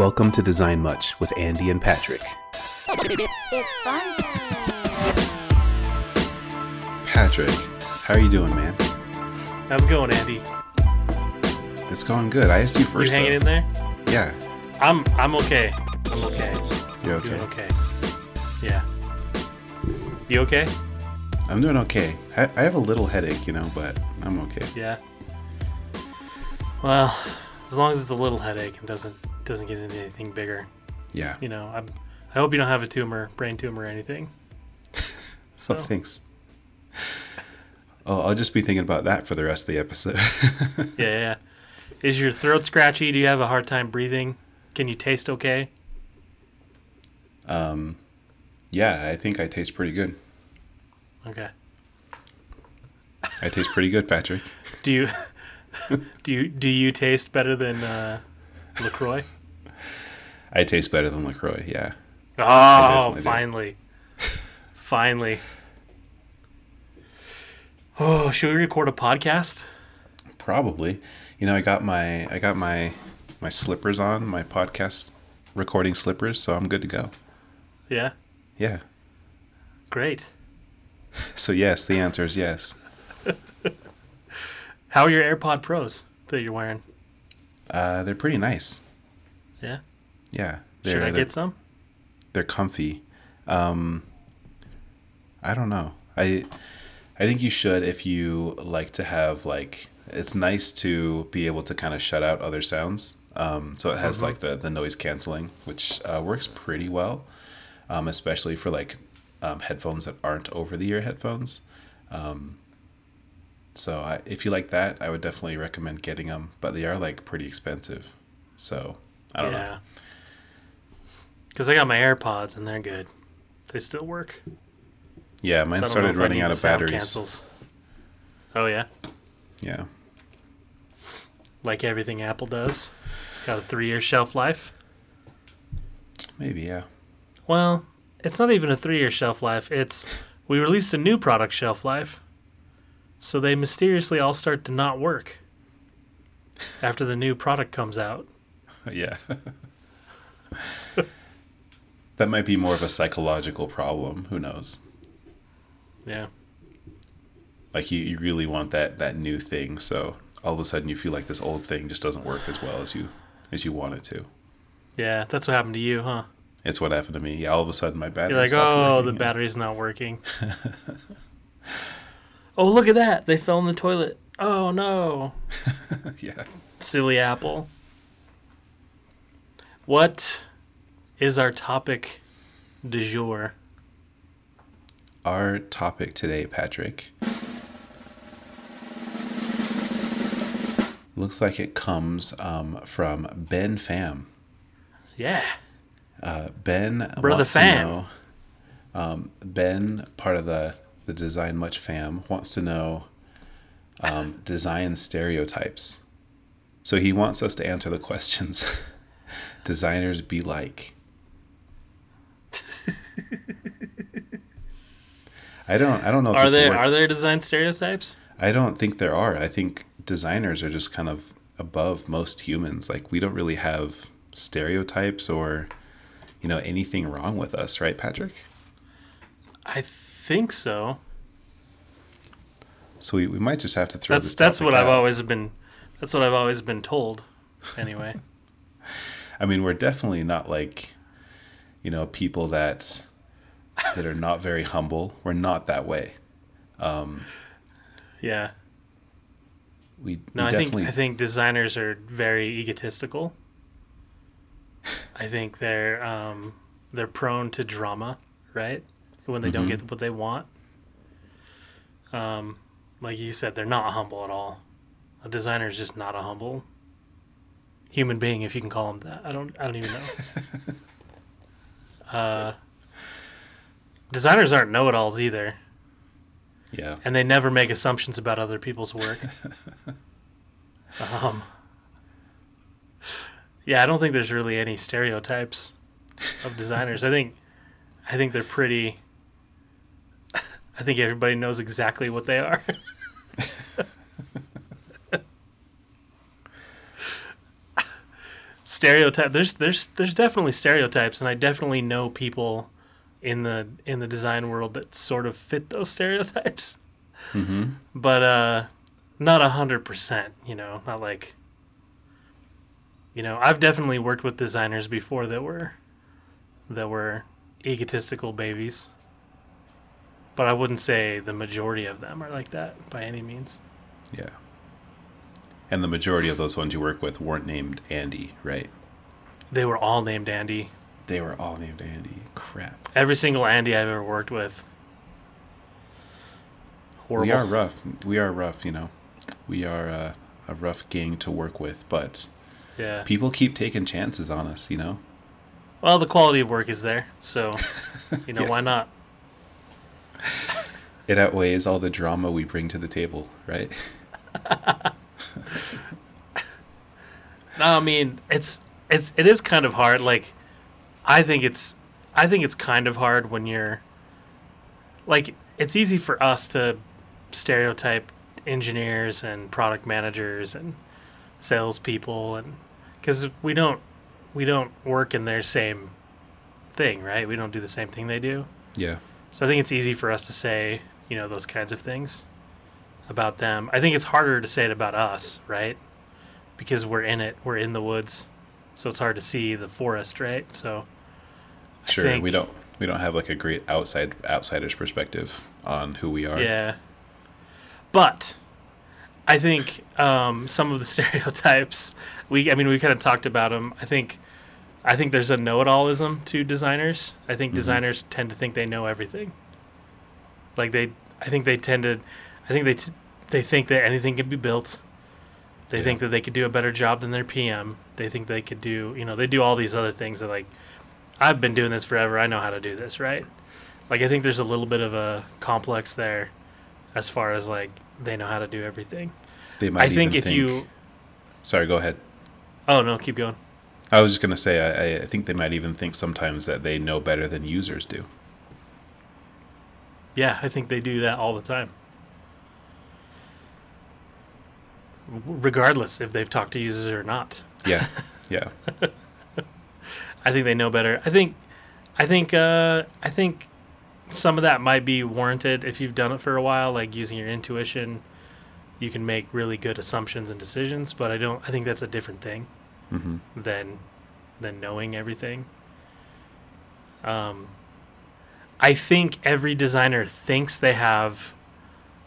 Welcome to Design Much with Andy and Patrick. Patrick, how are you doing, man? How's it going, Andy? It's going good. I asked you first. you hanging though. in there? Yeah, I'm I'm okay. I'm okay. you're I'm doing okay. okay. Yeah. You okay? I'm doing okay. I, I have a little headache, you know, but I'm okay. Yeah. Well, as long as it's a little headache and doesn't doesn't get into anything bigger, Yeah. you know. I'm, I hope you don't have a tumor, brain tumor, or anything. So So thanks. Oh, I'll just be thinking about that for the rest of the episode. yeah, yeah. Is your throat scratchy? Do you have a hard time breathing? Can you taste okay? um, yeah, I think I taste pretty good. Okay. I taste pretty good, Patrick. Do you do you do you taste better than uh, Lacroix? I taste better than Lacroix. Yeah. Oh, finally. finally. Oh, should we record a podcast? Probably. You know, I got my I got my my slippers on, my podcast recording slippers, so I'm good to go. Yeah. Yeah. Great. So yes, the answer is yes. How are your AirPod Pros that you're wearing? Uh, they're pretty nice. Yeah. Yeah. Should I get some? they're comfy. Um, I don't know. I I think you should if you like to have like it's nice to be able to kind of shut out other sounds. Um, so it has like the the noise canceling, which uh, works pretty well, um, especially for like um, headphones that aren't over the ear headphones. Um, so I, if you like that, I would definitely recommend getting them, but they are like pretty expensive. So I don't know. Because I got my AirPods and they're good. They still work. Yeah, mine I started running out of batteries. Cancels. Oh yeah. Yeah. Like everything Apple does. It's got a three-year shelf life. Maybe, yeah. Well, it's not even a three-year shelf life. It's we released a new product shelf life, so they mysteriously all start to not work after the new product comes out. Yeah. that might be more of a psychological problem. Who knows? Yeah. Like you, you really want that that new thing, so all of a sudden you feel like this old thing just doesn't work as well as you as you want it to. Yeah, that's what happened to you, huh? It's what happened to me. Yeah, all of a sudden my battery. You're like, oh, working. the battery's not working. oh, look at that! They fell in the toilet. Oh no, yeah. silly Apple. What is our topic du jour? Our topic today, Patrick, looks like it comes um, from Ben Pham. Yeah. Uh, ben Brother wants Pham. to know. Um, ben, part of the the Design Much fam, wants to know um, design stereotypes. So he wants us to answer the questions designers be like. I don't. I don't know. If Are there are there design stereotypes? I don't think there are. I think designers are just kind of above most humans. Like we don't really have stereotypes or, you know, anything wrong with us, right, Patrick? I think so. So we, we might just have to throw That's this. that's what I've always been. That's what I've always been told. Anyway. I mean, we're definitely not like, you know, people that that are not very humble. We're not that way. yeah. We, No, we I think. I think designers are very egotistical. I think they're um, they're prone to drama, right? When they don't Mm-hmm. get what they want. Um, like you said, they're not humble at all. A designer is just not a humble human being, if you can call him that. I don't. I don't even know. uh, designers aren't know-it-alls either, yeah. and they never make assumptions about other people's work. um, yeah, I don't think there's really any stereotypes of designers. I think, I think they're pretty. I think everybody knows exactly what they are. stereotype there's there's there's definitely stereotypes and I definitely know people in the in the design world that sort of fit those stereotypes. Mm-hmm. But uh not a hundred percent, you know, not like you know, I've definitely worked with designers before that were that were egotistical babies. But I wouldn't say the majority of them are like that by any means. Yeah. And the majority of those ones you work with weren't named Andy, right? They were all named Andy. They were all named Andy. Crap. Every single Andy I've ever worked with. Horrible. We are rough. We are rough, you know. We are uh, a rough gang to work with, but Yeah. people keep taking chances on us, you know? Well, the quality of work is there, so you know Yeah. why not? It outweighs all the drama we bring to the table, right? No, I mean it's it's it is kind of hard. Like, I think it's I think it's kind of hard when you're like it's easy for us to stereotype engineers and product managers and salespeople and because we don't we don't work in their same thing, right? We don't do the same thing they do. Yeah. So I think it's easy for us to say, you know, those kinds of things about them. I think it's harder to say it about us, right? Because we're in it, we're in the woods, so it's hard to see the forest, right? So I Sure. think- We don't we don't have like a great outside outsider's perspective on who we are. Yeah. But I think um, some of the stereotypes we I mean we kind of talked about them. I think I think there's a know-it-allism to designers. I think Mhm. designers tend to think they know everything. Like they I think they tend to I think they t- they think that anything can be built. They Yeah. think that they could do a better job than their PM. They think they could do, you know, they do all these other things that like I've been doing this forever. I know how to do this, right? Like I think there's a little bit of a complex there as far as like they know how to do everything. They might I think even if think you Sorry, go ahead. Oh no, keep going. I was just gonna say I, I think they might even think sometimes that they know better than users do. Yeah, I think they do that all the time. Regardless if they've talked to users or not. Yeah. Yeah. I think they know better. I think I think uh I think some of that might be warranted if you've done it for a while, like using your intuition. You can make really good assumptions and decisions, but I don't I think that's a different thing. hmm than than knowing everything. Um, I think every designer thinks they have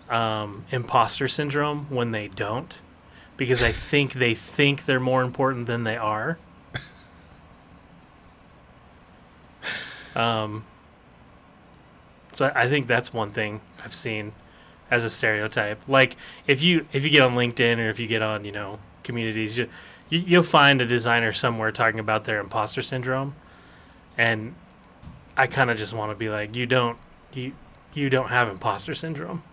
um, imposter syndrome when they don't, because I think they think they're more important than they are. Um, so I think that's one thing I've seen as a stereotype. Like if you if you get on LinkedIn or if you get on you know communities, you, you you'll find a designer somewhere talking about their imposter syndrome, and I kind of just want to be like, you don't you you don't have imposter syndrome.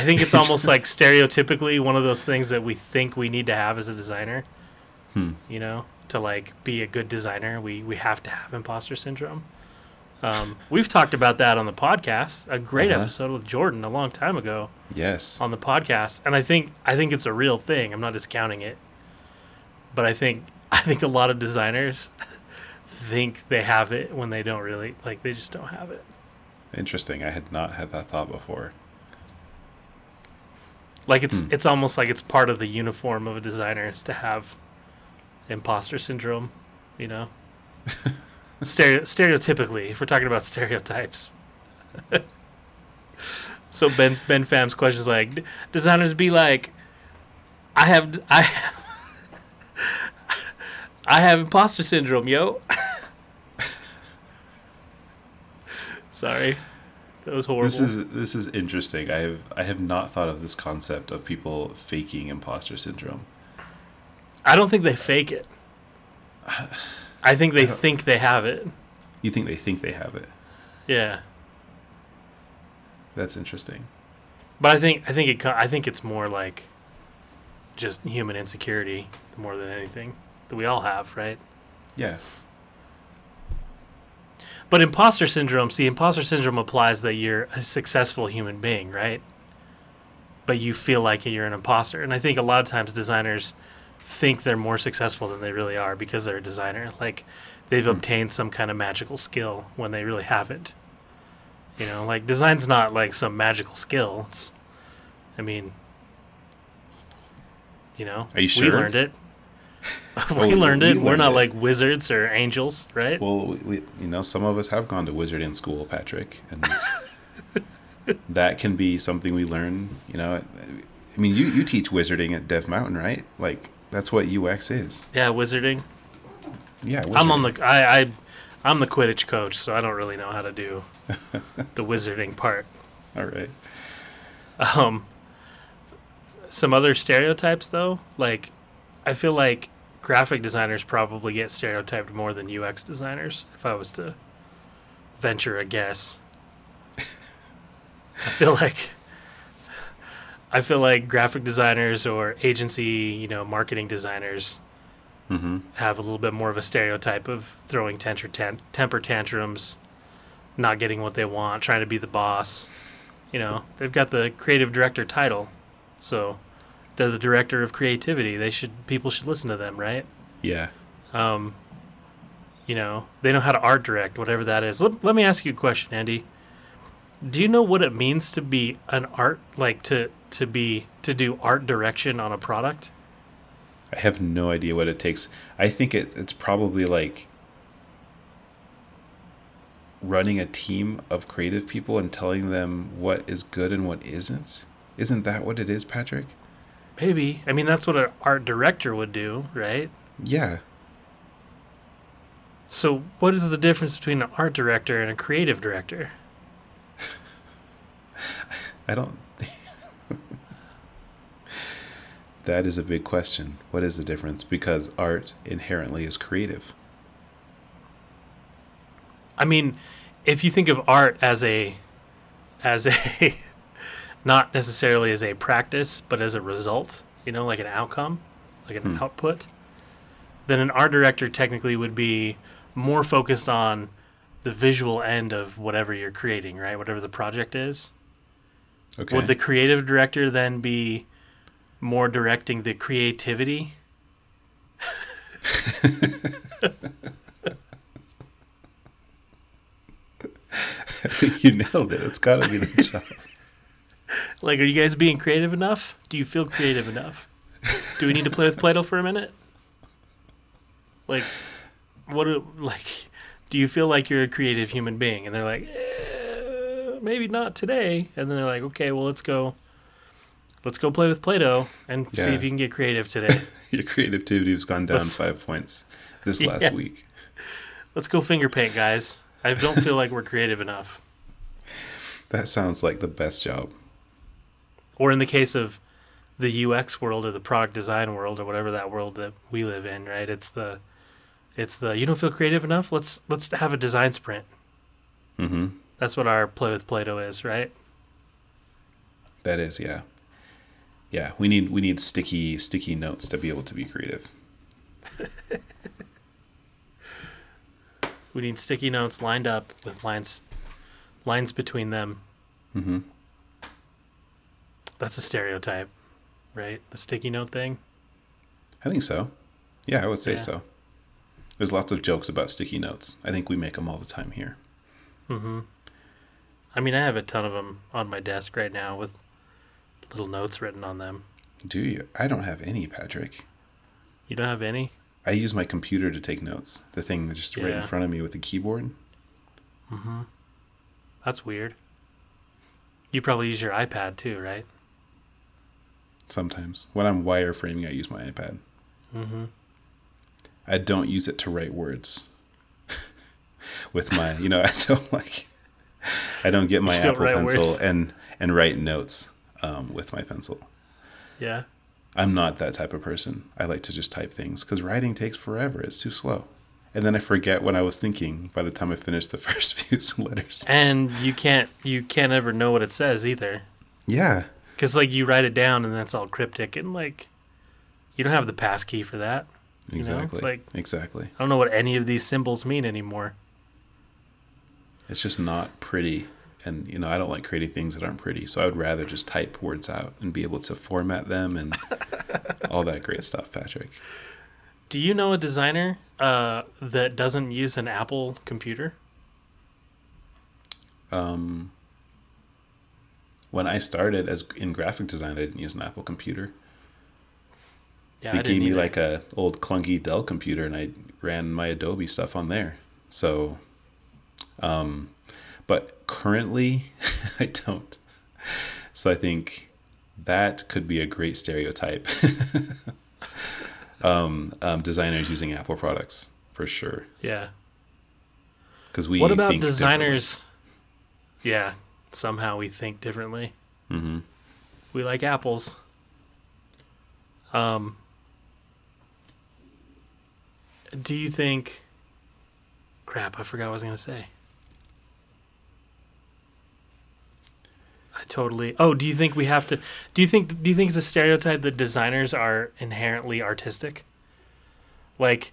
I think it's almost like stereotypically one of those things that we think we need to have as a designer. Hmm. You know, to like be a good designer, we we have to have imposter syndrome. Um, we've talked about that on the podcast, a great Uh-huh. episode with Jordan a long time ago Yes. on the podcast, and I think I think it's a real thing. I'm not discounting it, but I think I think a lot of designers think they have it when they don't really like. They just don't have it. Interesting. I had not had that thought before. Like it's Hmm. it's almost like it's part of the uniform of a designer is to have imposter syndrome. You know, Stereo, stereotypically, if we're talking about stereotypes. so Ben Ben Pham's question is like, designers be like, I have I have, I have imposter syndrome, yo. Sorry, that was horrible. This is this is interesting. I have I have not thought of this concept of people faking imposter syndrome. I don't think they fake it. I think they I think they have it. You think they think they have it? Yeah, That's interesting. but I think I think it I think it's more like just human insecurity more than anything that we all have, right? Yeah. But imposter syndrome, see, imposter syndrome applies that you're a successful human being, right? but you feel like you're an imposter. And I think a lot of times designers think they're more successful than they really are because they're a designer. Like they've hmm. obtained some kind of magical skill when they really haven't. You know, like design's not like some magical skill. It's, I mean, you know, Are you We sure? learned it. we Oh, learned we it. We're learned not it. like wizards or angels, right? Well, we, we, you know, some of us have gone to wizarding school, Patrick, and that can be something we learn. You know, I mean, you you teach wizarding at Dev Mountain, right? Like that's what UX is. yeah, wizarding. Yeah, I'm on the I, I I'm the Quidditch coach, so I don't really know how to do the wizarding part. All right. Um, some other stereotypes though, like I feel like graphic designers probably get stereotyped more than UX designers. If I was to venture a guess, I feel like I feel like graphic designers or agency, you know, marketing designers Mm-hmm. have a little bit more of a stereotype of throwing temper, tan- temper tantrums, not getting what they want, trying to be the boss. You know, they've got the creative director title, so they're the director of creativity. They should people should listen to them, right? Yeah. Um, you know, they know how to art direct, whatever that is. Let, let me ask you a question, Andy. Do you know what it means to be an art like to to be to do art direction on a product? I have no idea what it takes. I think it, it's probably like running a team of creative people and telling them what is good and what isn't. Isn't that what it is, Patrick? Maybe. I mean, that's what an art director would do, right? Yeah. So, what is the difference between an art director and a creative director? I don't. that is a big question. What is the difference? Because art inherently is creative. I mean, if you think of art as a as a not necessarily as a practice, but as a result, you know, like an outcome, like an Hmm. output, then an art director technically would be more focused on the visual end of whatever you're creating, right? Whatever the project is. Okay. Would the creative director then be more directing the creativity? I think you nailed it. It's got to be the job. Like, are you guys being creative enough? Do you feel creative enough? Do we need to play with Play-Doh for a minute? Like, what? Do, like, do you feel like you're a creative human being? And they're like, eh, maybe not today. And then they're like, okay, well, let's go. Let's go play with Play-Doh and see if you can get creative today. Your creativity has gone down Let's- five points this Yeah. last week. let's go finger paint, guys. I don't feel like we're creative enough. That sounds like the best job. Or in the case of the UX world or the product design world or whatever that world that we live in, right? It's the it's the you don't feel creative enough. Let's let's have a design sprint. Mm-hmm. That's what our play with Play-Doh is, right? That is, yeah. Yeah, we need we need sticky sticky notes to be able to be creative. We need sticky notes lined up with lines lines between them. Mm-hmm. That's a stereotype, right? The sticky note thing. I think so. Yeah, I would say Yeah. so. There's lots of jokes about sticky notes. I think we make them all the time here. Mm-hmm. I mean, I have a ton of them on my desk right now with little notes written on them. Do you? I don't have any, Patrick. You don't have any? I use my computer to take notes. The thing that's just right in front of me with the keyboard. Mm-hmm. That's weird. You probably use your iPad too, right? Sometimes when I'm wireframing, I use my iPad. Mm-hmm. I don't use it to write words. with my, you know, I don't like. I don't get my Apple Pencil words. and and write notes um, with my pencil. Yeah. I'm not that type of person. I like to just type things because writing takes forever. It's too slow. And then I forget what I was thinking by the time I finish the first few letters. And you can't you can't ever know what it says either, Yeah. Because like you write it down and that's all cryptic and like you don't have the pass key for that. You know, Exactly. it's like- exactly. I don't know what any of these symbols mean anymore. It's just not pretty and you know I don't like creating things that aren't pretty, so I would rather just type words out and be able to format them and all that great stuff, Patrick. Do you know a designer uh, that doesn't use an Apple computer? Um, when I started as in graphic design, I didn't use an Apple computer. Yeah, they I gave me either. like a old clunky Dell computer, and I ran my Adobe stuff on there. So, um, but currently, I don't. So I think that could be a great stereotype. um, um, designers using Apple products for sure, yeah. because we. what about designers? Yeah, somehow we think differently. hmm We like apples. Um, do you think? Crap! I forgot what I was gonna say. I totally. Oh, do you think we have to? Do you think? Do you think it's a stereotype that designers are inherently artistic? Like,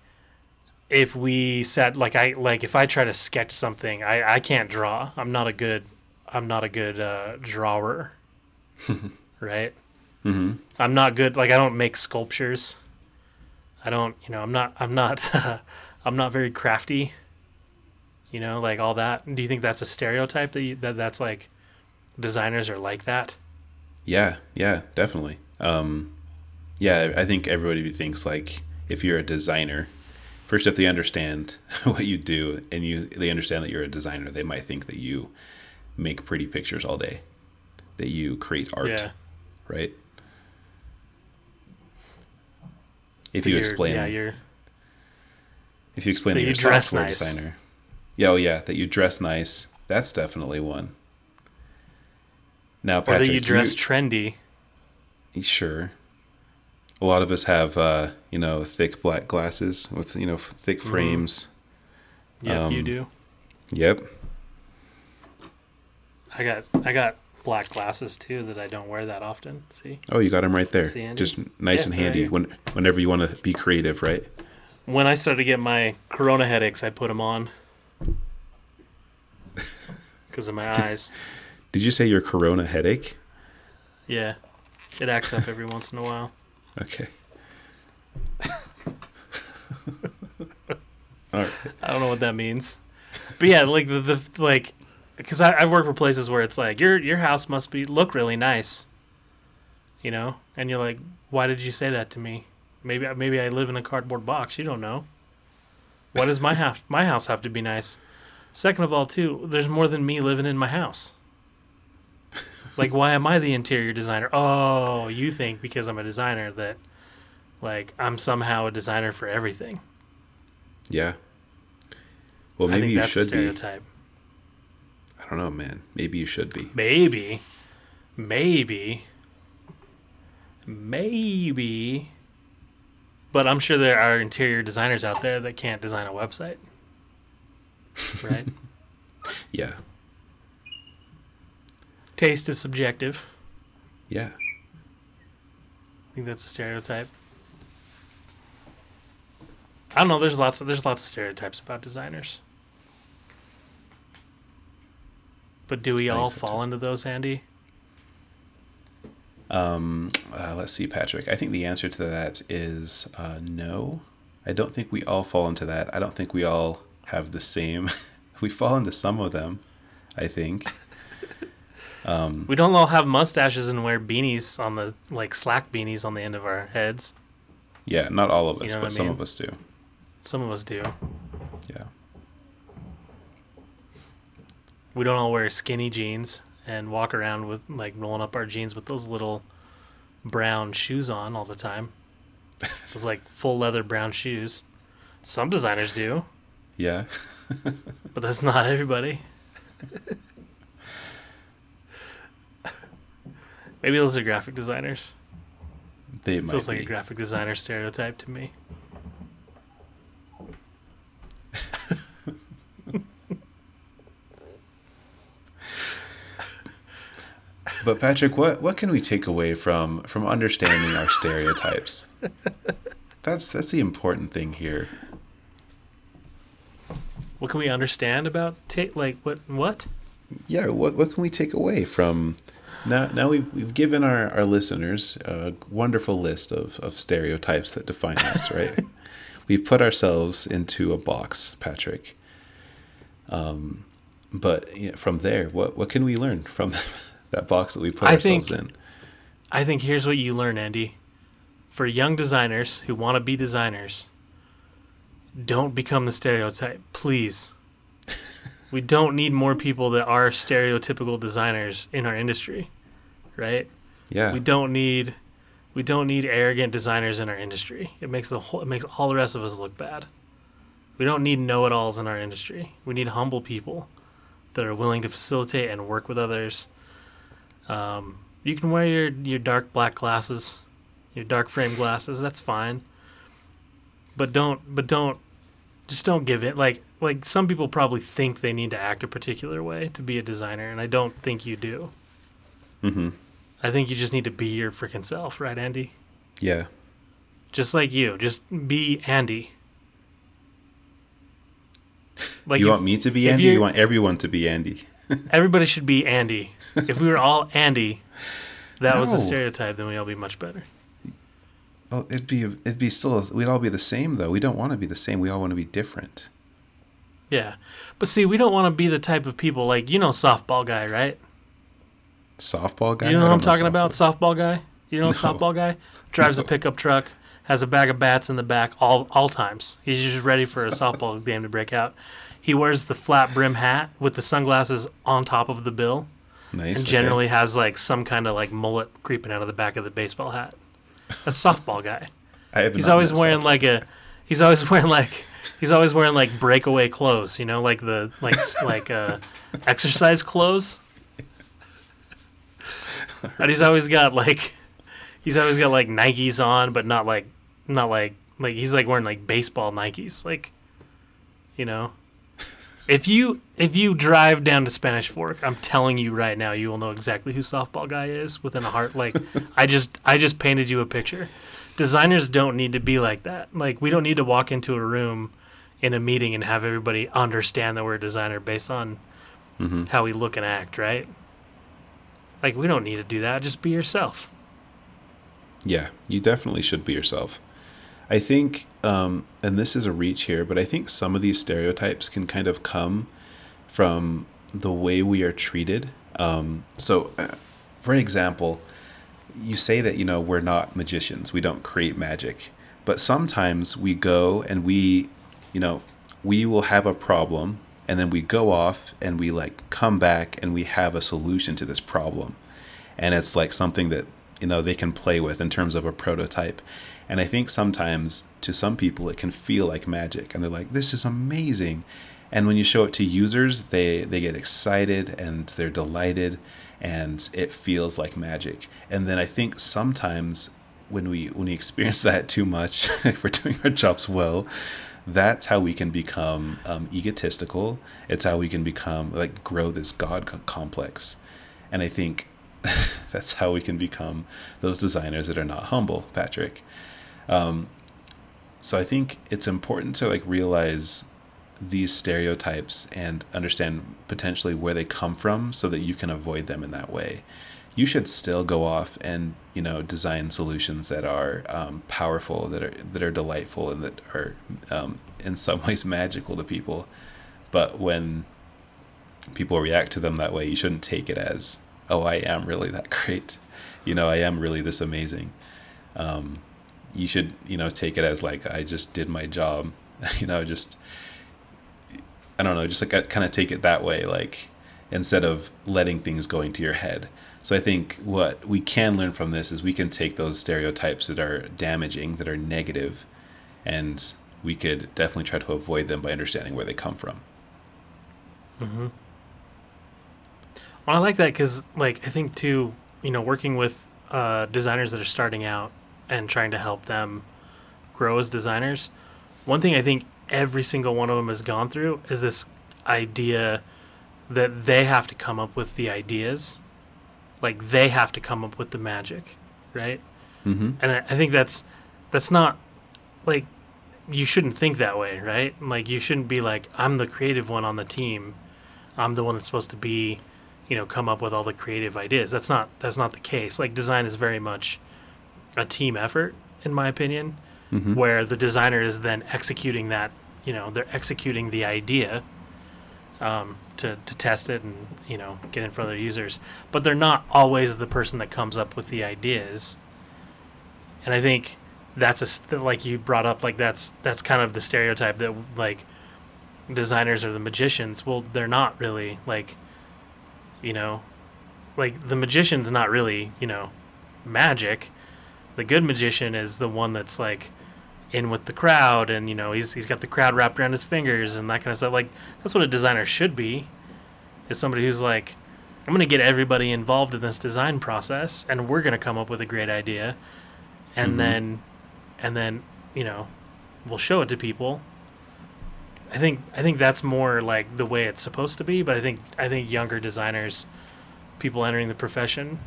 if we said, like I like if I try to sketch something, I I can't draw. I'm not a good. I'm not a good uh, drawer. right. hmm I'm not good. Like I don't make sculptures. I don't. You know. I'm not. I'm not. I'm not very crafty. You know, like all that. Do you think that's a stereotype that you, that that's like designers are like that? Yeah, yeah, definitely. Um, yeah, I think everybody thinks like if you're a designer, first if they understand what you do and you they understand that you're a designer, they might think that you make pretty pictures all day, that you create art, Yeah. right? If That you explain, Yeah, you're. if you explain that you you're a software nice. designer, yeah, oh yeah, that you dress nice. That's definitely one. Now, Or Patrick, that you dress trendy. Sure. A lot of us have, uh, you know, thick black glasses with, you know, thick Mm-hmm. frames. Yeah, you Um, do. Yep. I got I got black glasses too that I don't wear that often. See, Oh, you got them right there. Just nice Yeah, and handy when, whenever you want to be creative, right? when I started to get my corona headaches, I put them on because of my eyes. Did you say your corona headache? Yeah, it acts up every once in a while. Okay. All right. I don't know what that means, but yeah, like the, the like, because I I've worked for places where it's like your your house must be look really nice, you know, and you're like, why did you say that to me? Maybe maybe I live in a cardboard box. You don't know. Why does my house my house have to be nice? Second of all, too, there's more than me living in my house. Like, why am I the interior designer? Oh, you think because I'm a designer that, like, I'm somehow a designer for everything. Yeah. Well, maybe you that's a should be. I don't know, man. Maybe you should be. Maybe, maybe, maybe. But I'm sure there are interior designers out there that can't design a website. Right? Yeah. Taste is subjective. Yeah. I think that's a stereotype. I don't know. There's lots of there's lots of stereotypes about designers. But do we I all so, fall too. into those, Andy? Um, uh, let's see, Patrick. I think the answer to that is uh, no. I don't think we all fall into that. I don't think we all have the same. we fall into some of them, I think. Um, We don't all have mustaches and wear beanies on the like slack beanies on the end of our heads. yeah, not all of You us, know but what I some of us do. Some of us do. Yeah. We don't all wear skinny jeans and walk around with like rolling up our jeans with those little brown shoes on all the time. Those like full leather brown shoes. Some designers do, Yeah. but that's not everybody. Maybe those are graphic designers. they might Feels be. like a graphic designer stereotype to me. But Patrick, what what can we take away from from understanding our stereotypes? That's that's the important thing here. What can we understand about ta- like what what? yeah, what what can we take away from now? Now we've we've given our our listeners a wonderful list of of stereotypes that define us, right? we've put ourselves into a box, Patrick. Um, but yeah, from there, what what can we learn from that box that we put I ourselves think- in? I think here's what you learn, Andy. For young designers who want to be designers, don't become the stereotype, please. we don't need more people that are stereotypical designers in our industry, right? Yeah, We don't need we don't need arrogant designers in our industry. It makes the whole it makes all the rest of us look bad. We don't need know-it-alls in our industry. We need humble people that are willing to facilitate and work with others. Um, you can wear your your dark black glasses, your dark frame glasses. That's fine. But don't but don't just don't give it like like some people probably think they need to act a particular way to be a designer and I don't think you do. hmm I think you just need to be your freaking self, right, Andy? yeah, Just like you, just be Andy. Like you if- want me to be Andy? You want everyone to be Andy? everybody should be Andy. If we were all Andy, that was No. a stereotype, then we'd all be much better. Well, it'd be it'd be still we'd all be the same though. We don't want to be the same. We all want to be different. Yeah. But see, we don't want to be the type of people like you know softball guy, right? Softball guy. You know what I'm talking about? softball. Softball guy? You know No. softball guy? Drives a pickup truck, has a bag of bats in the back all all times. He's just ready for a softball game to break out. He wears the flat brim hat with the sunglasses on top of the bill Nice. and okay. generally has like some kind of like mullet creeping out of the back of the baseball hat. A softball guy. I have He's always wearing like a he's always wearing like he's always wearing like breakaway clothes, you know, like the like like uh exercise clothes. And he's always got like he's always got like Nikes on, but not like not like like he's like wearing like baseball Nikes, like you know. If you if you drive down to Spanish Fork, I'm telling you right now, you will know exactly who softball guy is within a heart. Like I just I just painted you a picture. Designers don't need to be like that. Like we don't need to walk into a room in a meeting and have everybody understand that we're a designer based on Mhm. how we look and act, right? Like we don't need to do that. Just be yourself. Yeah, you definitely should be yourself. I think, um, and this is a reach here, but I think some of these stereotypes can kind of come from the way we are treated. Um, so, uh, for an example, you say that you know we're not magicians, we don't create magic, but sometimes we go and we, you know, we will have a problem, and then we go off and we like come back and we have a solution to this problem and it's like something that you know they can play with in terms of a prototype and i think sometimes to some people it can feel like magic and they're like this is amazing. And when you show it to users they they get excited and they're delighted and it feels like magic. And then i think sometimes when we when we experience that too much if we're doing our jobs well that's how we can become um, egotistical. It's how we can become like grow this god co- complex. And i think that's how we can become those designers that are not humble patrick um, so i think it's important to like realize these stereotypes and understand potentially where they come from so that you can avoid them in that way. You should still go off and you know design solutions that are um, powerful that are that are delightful and that are um, in some ways magical to people. But when people react to them that way you shouldn't take it as oh i am really that great. You know i am really this amazing. Um, you should you know take it as like i just did my job you know just i don't know just like kind of take it that way like instead of letting things go into your head so i think what we can learn from this is we can take those stereotypes that are damaging that are negative and we could definitely try to avoid them by understanding where they come from Mm-hmm. Well, I like that because, like, I think too, you know, working with uh, designers that are starting out and trying to help them grow as designers. One thing I think every single one of them has gone through is this idea that they have to come up with the ideas, like they have to come up with the magic, right? mm-hmm. and I, I think that's that's not like you shouldn't think that way right like you shouldn't be like i'm the creative one on the team I'm the one that's supposed to be, you know, come up with all the creative ideas. That's not that's not the case. Like design is very much a team effort, in my opinion, Mhm. where the designer is then executing that. You know, they're executing the idea um, to to test it and you know get in front of their users, but they're not always the person that comes up with the ideas. And I think that's a like you brought up like that's that's kind of the stereotype that like designers are the magicians. Well, they're not really like you know like the magician's not really, you know, magic. The good magician is the one that's like in with the crowd and you know, he's he's got the crowd wrapped around his fingers and that kind of stuff. Like that's what a designer should be. Is somebody who's like I'm going to get everybody involved in this design process and we're going to come up with a great idea and Mhm. then and then, you know, we'll show it to people. I think I think that's more like the way it's supposed to be, but I think I think younger designers, people entering the profession,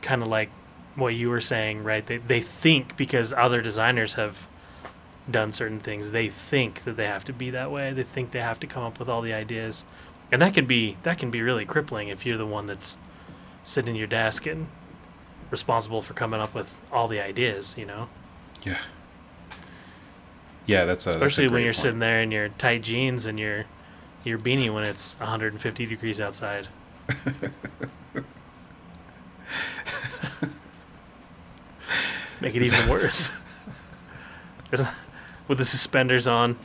kind of like what you were saying, right? They they think because other designers have done certain things, they think that they have to be that way. They think they have to come up with all the ideas, and that can be that can be really crippling if you're the one that's sitting in your desk and responsible for coming up with all the ideas. You know. Yeah. Yeah, that's a that's especially when you're point. sitting there in your tight jeans and your your beanie when it's 150 degrees outside. Make it even worse. With the suspenders on.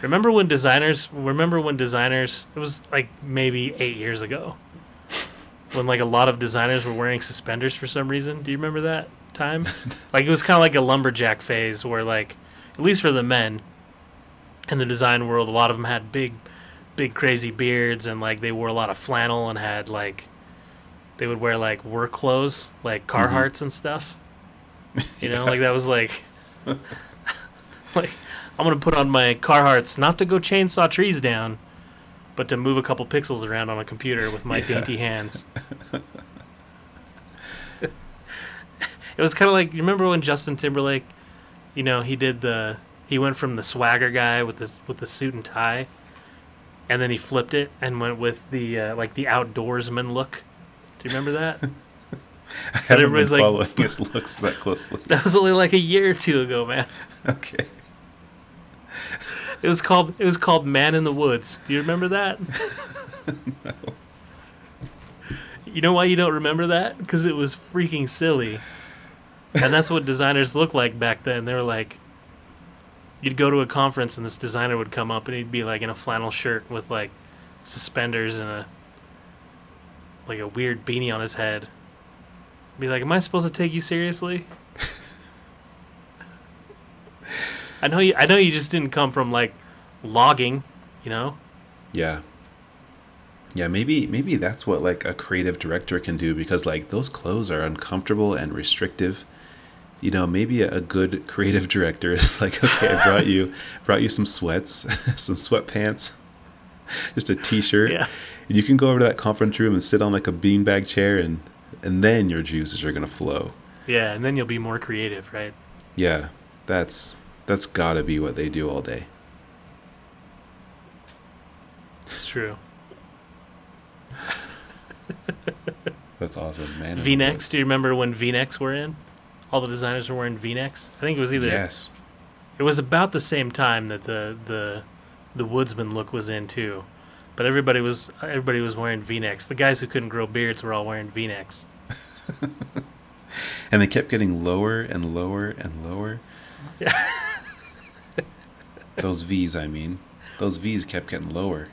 Remember when designers? Remember when designers? It was like maybe eight years ago. When like a lot of designers were wearing suspenders for some reason. Do you remember that time? like it was kind of like a lumberjack phase where like, at least for the men, in the design world, a lot of them had big, big crazy beards and like they wore a lot of flannel and had like, they would wear like work clothes like Carhartts mm-hmm. and stuff. You know, like that was like, like I'm gonna put on my Carhartts not to go chainsaw trees down, but to move a couple pixels around on a computer with my Yeah. dainty hands. it was kind of like you remember when Justin Timberlake, you know, he did the he went from the swagger guy with this with the suit and tie, and then he flipped it and went with the uh, like the outdoorsman look. Do you remember that? I haven't been like- following his looks that closely. that was only like a year or two ago, man. Okay. It was called it was called Man in the Woods. Do you remember that? No. You know why you don't remember that? Because it was freaking silly. And that's what designers looked like back then. They were like, you'd go to a conference and this designer would come up and he'd be like in a flannel shirt with like suspenders and a like a weird beanie on his head. Be like, am I supposed to take you seriously? I know you. I know you just didn't come from like logging, you know. Yeah. Yeah, maybe maybe that's what like a creative director can do because like those clothes are uncomfortable and restrictive. You know, maybe a, a good creative director is like, okay, I brought you brought you some sweats, some sweatpants, just a t-shirt. Yeah. And you can go over to that conference room and sit on like a beanbag chair and and then your juices are going to flow. Yeah, and then you'll be more creative, right? Yeah. That's that's got to be what they do all day. It's true. That's awesome, man. V-necks. Do you remember when V-necks were in? All the designers were wearing V-necks. I think it was either. Yes. It was about the same time that the the the woodsman look was in too, but everybody was everybody was wearing V-necks. The guys who couldn't grow beards were all wearing V-necks. And they kept getting lower and lower and lower. Yeah. Those V's, I mean. Those V's kept getting lower.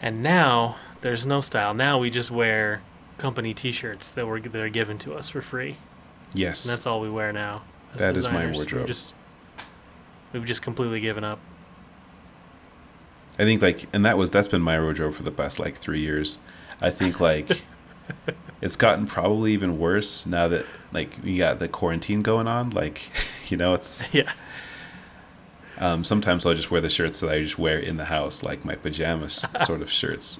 And now there's no style. Now we just wear company T-shirts that were that are given to us for free, Yes. and that's all we wear now. as That is my wardrobe. We've just we've just completely given up. I think like and that was that's been my wardrobe for the past like 3 years. I think like it's gotten probably even worse now that like we got the quarantine going on like you know it's yeah. um sometimes I'll just wear the shirts that I just wear in the house like my pajamas sort of shirts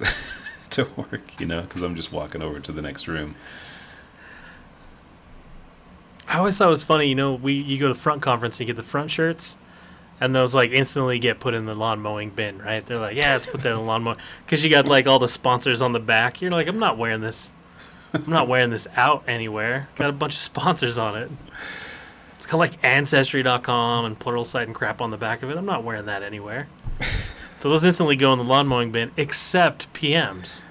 to work, you know, cuz I'm just walking over to the next room. I always thought it was funny, you know, we you go to front conference and you get the front shirts, and those like instantly get put in the lawn mowing bin, right? They're like, yeah, let's put that in the lawn mowing because you got like all the sponsors on the back. You're like, I'm not wearing this. I'm not wearing this out anywhere. Got a bunch of sponsors on it. It's got like Ancestry.com and Pluralsight and crap on the back of it. I'm not wearing that anywhere. so those instantly go in the lawn mowing bin, except PMs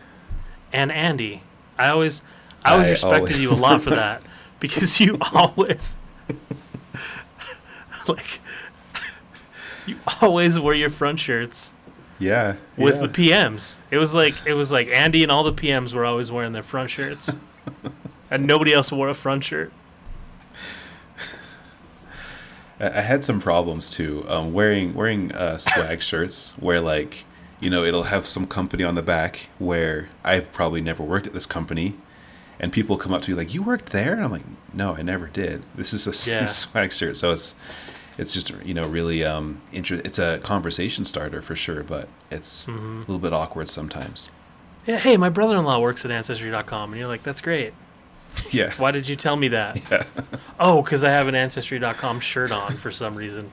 and Andy. I always, I always I respected always- you a lot for that because you always, like, you always wear your front shirts Yeah. with yeah. the PMs. It was like it was like Andy and all the PMs were always wearing their front shirts, and nobody else wore a front shirt. I had some problems too. Um, wearing wearing uh, swag shirts where like you know it'll have some company on the back where I've probably never worked at this company, and people come up to me like, "You worked there?" And I'm like, "No, I never did. This is a Yeah. swag shirt." So it's it's just you know really um inter- It's a conversation starter for sure, but it's Mm-hmm. a little bit awkward sometimes. Yeah, hey, my brother-in-law works at Ancestry.com, and you're like, that's great. yeah. Why did you tell me that? Yeah. Oh, because I have an Ancestry.com shirt on for some reason.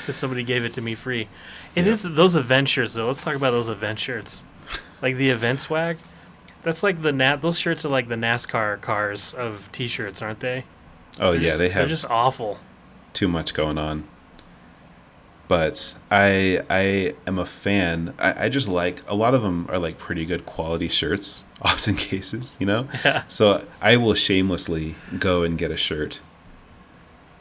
Because somebody gave it to me free. It Yeah. is those event shirts though. Let's talk about those event shirts, like the event swag. That's like the nat. Those shirts are like the NASCAR cars of T-shirts, aren't they? Oh They're yeah, just- they have. They're just awful. Too much going on. But I I am a fan. I, I just like a lot of them are like pretty good quality shirts, often cases, you know. Yeah. So I will shamelessly go and get a shirt.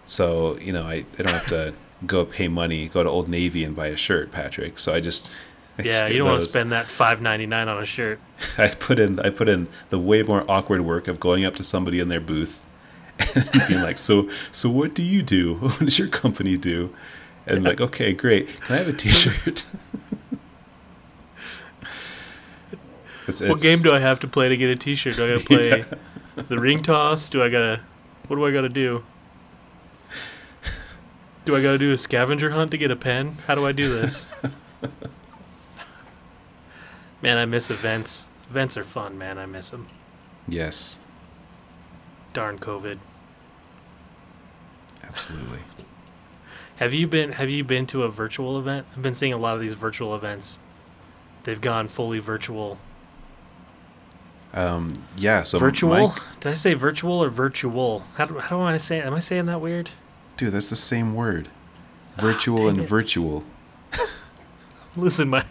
So you know I, I don't have to go pay money, go to Old Navy and buy a shirt, Patrick. So I just I Yeah, get you don't want to spend that five ninety nine on a shirt. I put in I put in the way more awkward work of going up to somebody in their booth being like, "So so what do you do? What does your company do?" And like, "Okay, great. Can I have a T-shirt?" it's, What game do I have to play to get a T-shirt? Do I gotta play Yeah. the ring toss? Do I gotta? What do I gotta do? Do I gotta do a scavenger hunt to get a pen? How do I do this? man, I miss events. Events are fun, man. I miss them. Yes, Darn COVID. Absolutely. Have you been Have you been to a virtual event? I've been seeing a lot of these virtual events. They've gone fully virtual. Um, yeah. So virtual? Mike, Did I say virtual or virtual? How do, how do I say? Am I saying that weird? dude, that's the same word. Virtual dang and it. virtual. I'm losing my.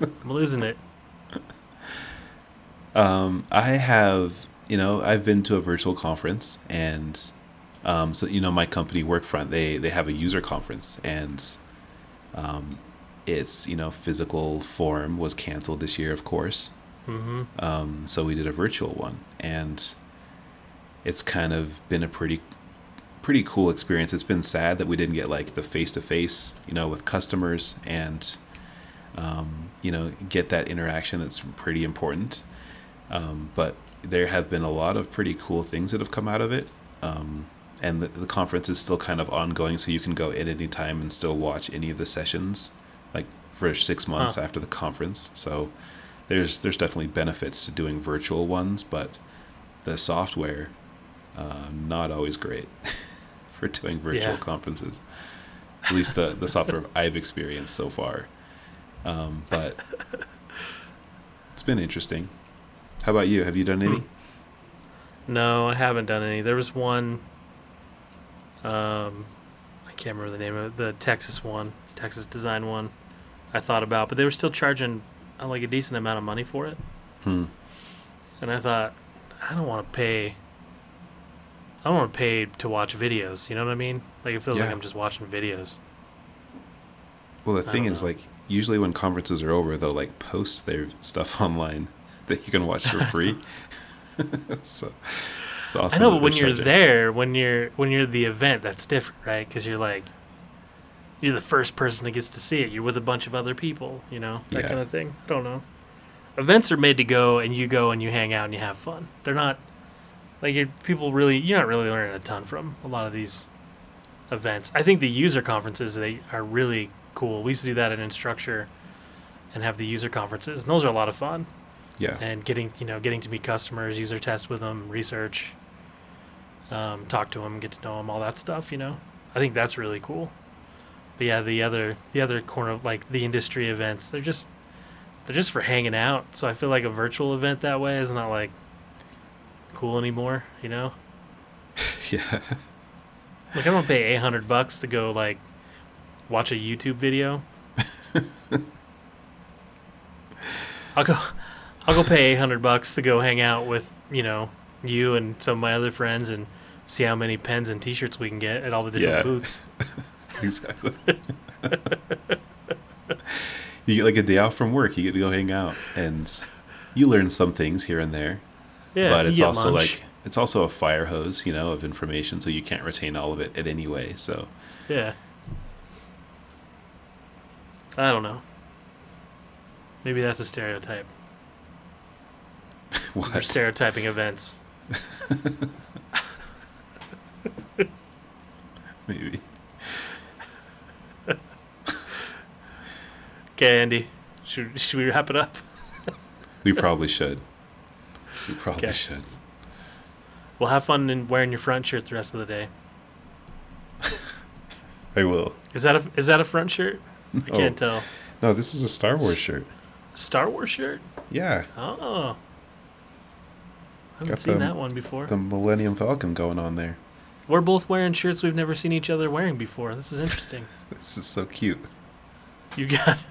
I'm losing it. Um, I have, you know, I've been to a virtual conference, and um, so you know, my company Workfront, they they have a user conference, and um, its you know physical form was canceled this year, of course. hmm Um, so we did a virtual one, and it's kind of been a pretty pretty cool experience. It's been sad that we didn't get like the face to face, you know, with customers and um, you know get that interaction. That's pretty important. Um, but there have been a lot of pretty cool things that have come out of it. Um, and the, the conference is still kind of ongoing, so you can go at any time and still watch any of the sessions, like for six months Huh. after the conference. So there's there's definitely benefits to doing virtual ones, but the software uh, not always great for doing virtual Yeah. conferences. At least the the software I've experienced so far. Um, but it's been interesting. How about you? Have you done any? No, I haven't done any. There was one. Um, I can't remember the name of it. The Texas one, Texas design one. I thought about, but they were still charging uh, like a decent amount of money for it, Hmm. and I thought, I don't want to pay. I don't want to pay to watch videos. You know what I mean? Like it feels like I'm just watching videos. Well, the thing is, know. like, usually when conferences are over, they'll like post their stuff online that you can watch for free. so awesome. I know, but when you're there, when you're when you're the event, that's different, right? Because you're like, you're the first person that gets to see it. You're with a bunch of other people, you know, that Yeah. kind of thing. I don't know. Events are made to go, and you go and you hang out and you have fun. They're not like you're, people really. You're not really learning a ton from a lot of these events. I think the user conferences they are really cool. We used to do that at Instructure and have the user conferences, and those are a lot of fun Yeah. and getting you know getting to meet customers, user test with them, research, um, talk to them, get to know them, all that stuff. You know, I think that's really cool. But yeah, the other the other corner like the industry events, they're just they're just for hanging out. So I feel like a virtual event that way is not like cool anymore, you know? Yeah. Like I don't pay eight hundred bucks to go like watch a YouTube video. I'll go I'll go pay eight hundred bucks to go hang out with, you know, you and some of my other friends and see how many pens and t shirts we can get at all the different Yeah. booths. exactly. you get like a day off from work. You get to go hang out, and you learn some things here and there. Yeah. but it's also lunch. like it's also a fire hose, you know, of information. So you can't retain all of it at any way. So Yeah. I don't know. Maybe that's a stereotype. We're what? stereotyping events. Maybe. Okay, Andy. Should, should we wrap it up? We probably should. We probably Okay. should. Well, have fun in wearing your front shirt the rest of the day. I will. Is that a is that a front shirt? I Oh. can't tell. No, this is a Star Wars shirt. Star Wars shirt? Yeah, Oh. I haven't Got seen the- that one before. the Millennium Falcon going on there. We're both wearing shirts we've never seen each other wearing before. This is interesting. This is so cute. You got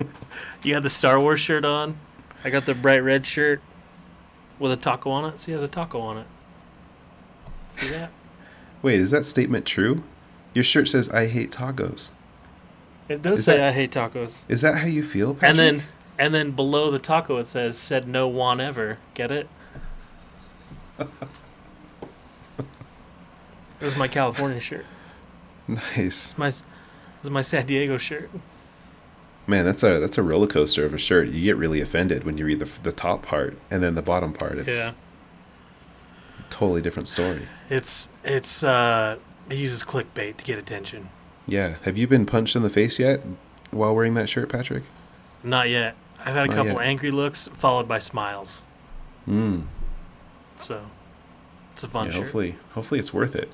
you got the Star Wars shirt on. I got the bright red shirt with a taco on it. See, it has a taco on it. See that? Wait, is that statement true? Your shirt says "I hate tacos." It does Is say that- I hate tacos. Is that how you feel, Patrick? And then and then below the taco it says said no one ever. Get it? This is my California shirt. nice, This is my this is my San Diego shirt. man. That's a that's a roller coaster of a shirt. You get really offended when you read the the top part and then the bottom part. It's Yeah. a totally different story. It's it's uh it uses clickbait to get attention. Yeah. Have you been punched in the face yet while wearing that shirt, Patrick? Not yet. I've had a Not couple yet. angry looks followed by smiles. Mm. So it's a fun Yeah, shirt. hopefully, hopefully it's worth it.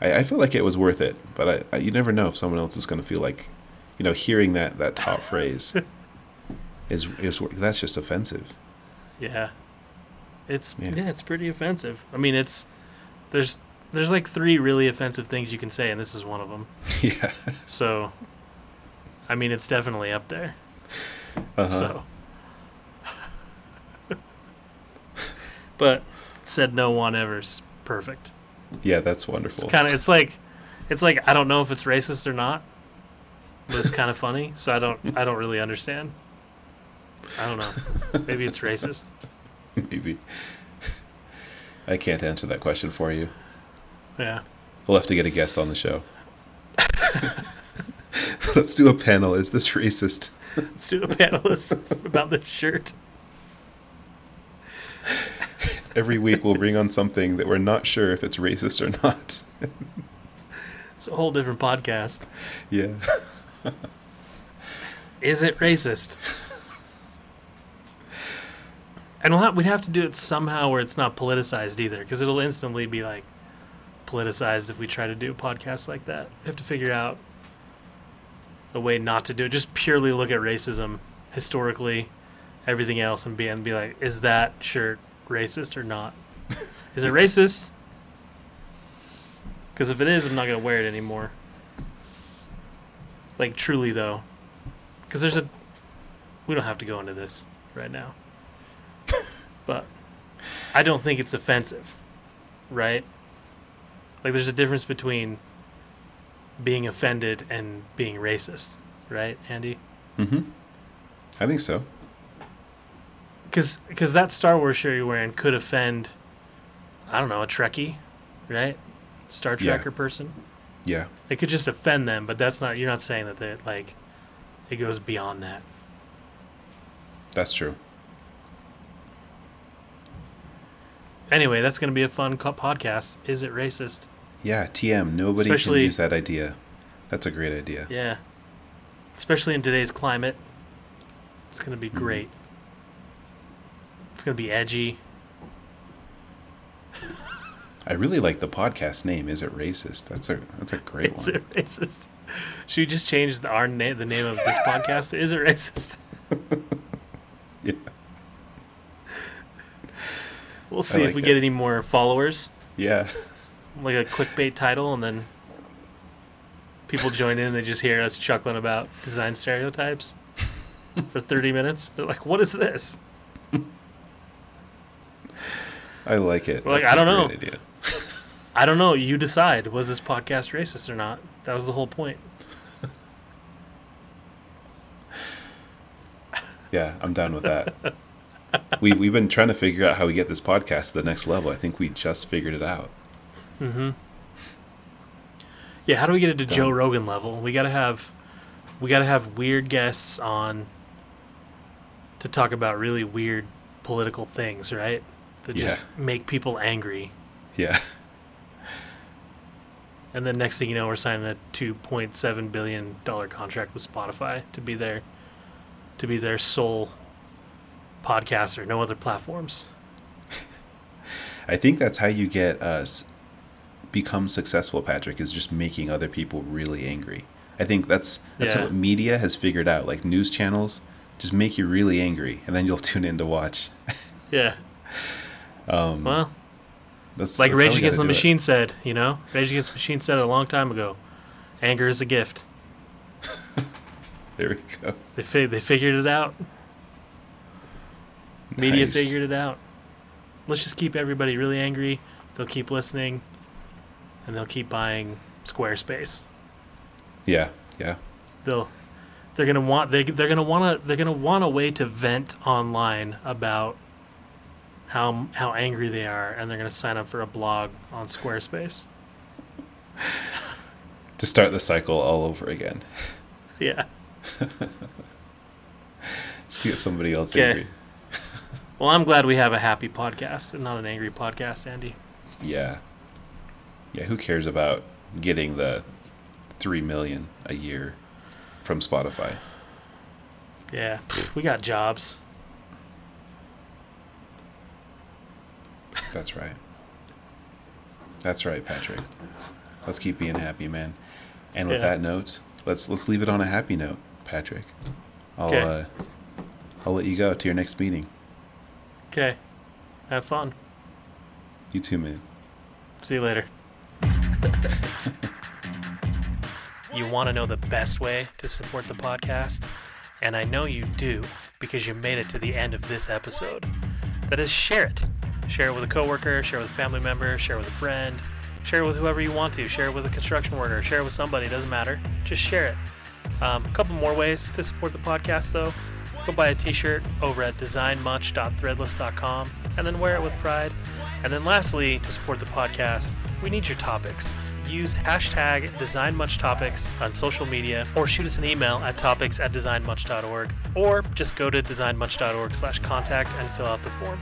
I, I feel like it was worth it, but I, I you never know if someone else is going to feel like, you know, hearing that that top phrase is is that's just offensive. Yeah. It's Yeah. yeah. it's pretty offensive. I mean, it's there's there's like three really offensive things you can say, and this is one of them. yeah. So, I mean, it's definitely up there. Uh-huh. So, but said no one ever's perfect. Yeah, that's It's wonderful. kind of it's like it's like I don't know if it's racist or not, but it's kind of funny. So I don't I don't really understand. I don't know. Maybe it's racist. Maybe. I can't answer that question for you. Yeah. We'll have to get a guest on the show. Let's do a panel. Is this racist? Let's do a panelist about this shirt. Every week we'll bring on something that we're not sure if it's racist or not. It's a whole different podcast. yeah. Is it racist? And we'll have, we'd have to do it somehow where it's not politicized either, because it'll instantly be like politicized if we try to do a podcast like that. We have to figure out a way not to do it. Just purely look at racism historically, everything else, and be and be like, is that shirt racist or not? Is it racist? Because if it is, I'm not gonna wear it anymore. Like truly though, because there's a. We don't have to go into this right now. but I don't think it's offensive, right? Like there's a difference between being offended and being racist, right, Andy? Mm-hmm. I think so. Because because that Star Wars shirt you're wearing could offend, I don't know, a Trekkie, right? Star Yeah. Trekker person. Yeah. It could just offend them, but that's not. You're not saying that they like. It goes beyond that. That's true. Anyway, that's going to be a fun podcast. Is it racist? Yeah, TM. Nobody Especially- can use that idea. That's a great idea. Yeah. Especially in today's climate. It's going to be great. It's going to be edgy. I really like the podcast name. Is it racist? That's a that's a great Is one. Is it racist? Should we just change the, our name, the name of this podcast? to Is it racist? Yeah. We'll see like if we it. get any more followers. Yeah. Like a clickbait title, and then people join in and they just hear us chuckling about design stereotypes for 30 minutes. They're like, what is this? I like it. Like, That's I don't know. Idea. I don't know. You decide. Was this podcast racist or not? That was the whole point. Yeah, I'm down with that. we we've been trying to figure out how we get this podcast to the next level. I think we just figured it out. Hmm. Yeah, how do we get it to Joe Rogan level? We gotta have, we gotta have weird guests on to talk about really weird political things, right? That just make people angry. Yeah. And then next thing you know, we're signing a two point seven billion dollar contract with Spotify to be their, to be their sole podcaster. No other platforms. I think that's how you get uh, us become successful, Patrick, is just making other people really angry. I think that's that's Yeah. what media has figured out. Like news channels just make you really angry and then you'll tune in to watch. Yeah. Um, Well, that's like that's Rage Against the gotta it. Machine said, you know, Rage Against the Machine said it a long time ago. Anger is a gift. There we go. They fi- they figured it out. Media Nice. figured it out. Let's just keep everybody really angry. They'll keep listening, and they'll keep buying Squarespace. Yeah, yeah. They'll they're gonna want they they're gonna want to they're gonna want a way to vent online about how how angry they are, and they're gonna sign up for a blog on Squarespace. To start the cycle all over again. Yeah. Just to get somebody else Okay. angry. Well, I'm glad we have a happy podcast and not an angry podcast, Andy. Yeah. Yeah, who cares about getting the three million a year from Spotify? Yeah, we got jobs. That's right. That's right, Patrick. Let's keep being happy, man. And with Yeah. that note, let's let's leave it on a happy note, Patrick. I'll Okay. uh, I'll let you go to your next meeting. Okay. Have fun. You too, man. See you later. you want to know the best way to support the podcast? And I know you do because you made it to the end of this episode. That is share it. Share it with a coworker, share it with a family member, share it with a friend, share it with whoever you want to, share it with a construction worker, share it with somebody, doesn't matter. Just share it. Um, a couple more ways to support the podcast though. Go buy a t-shirt over at designmuch.threadless.com and then wear it with pride. And then lastly, to support the podcast, we need your topics. Use hashtag DesignMuchTopics on social media or shoot us an email at topics at designmuch.org or just go to designmuch.org slash contact and fill out the form.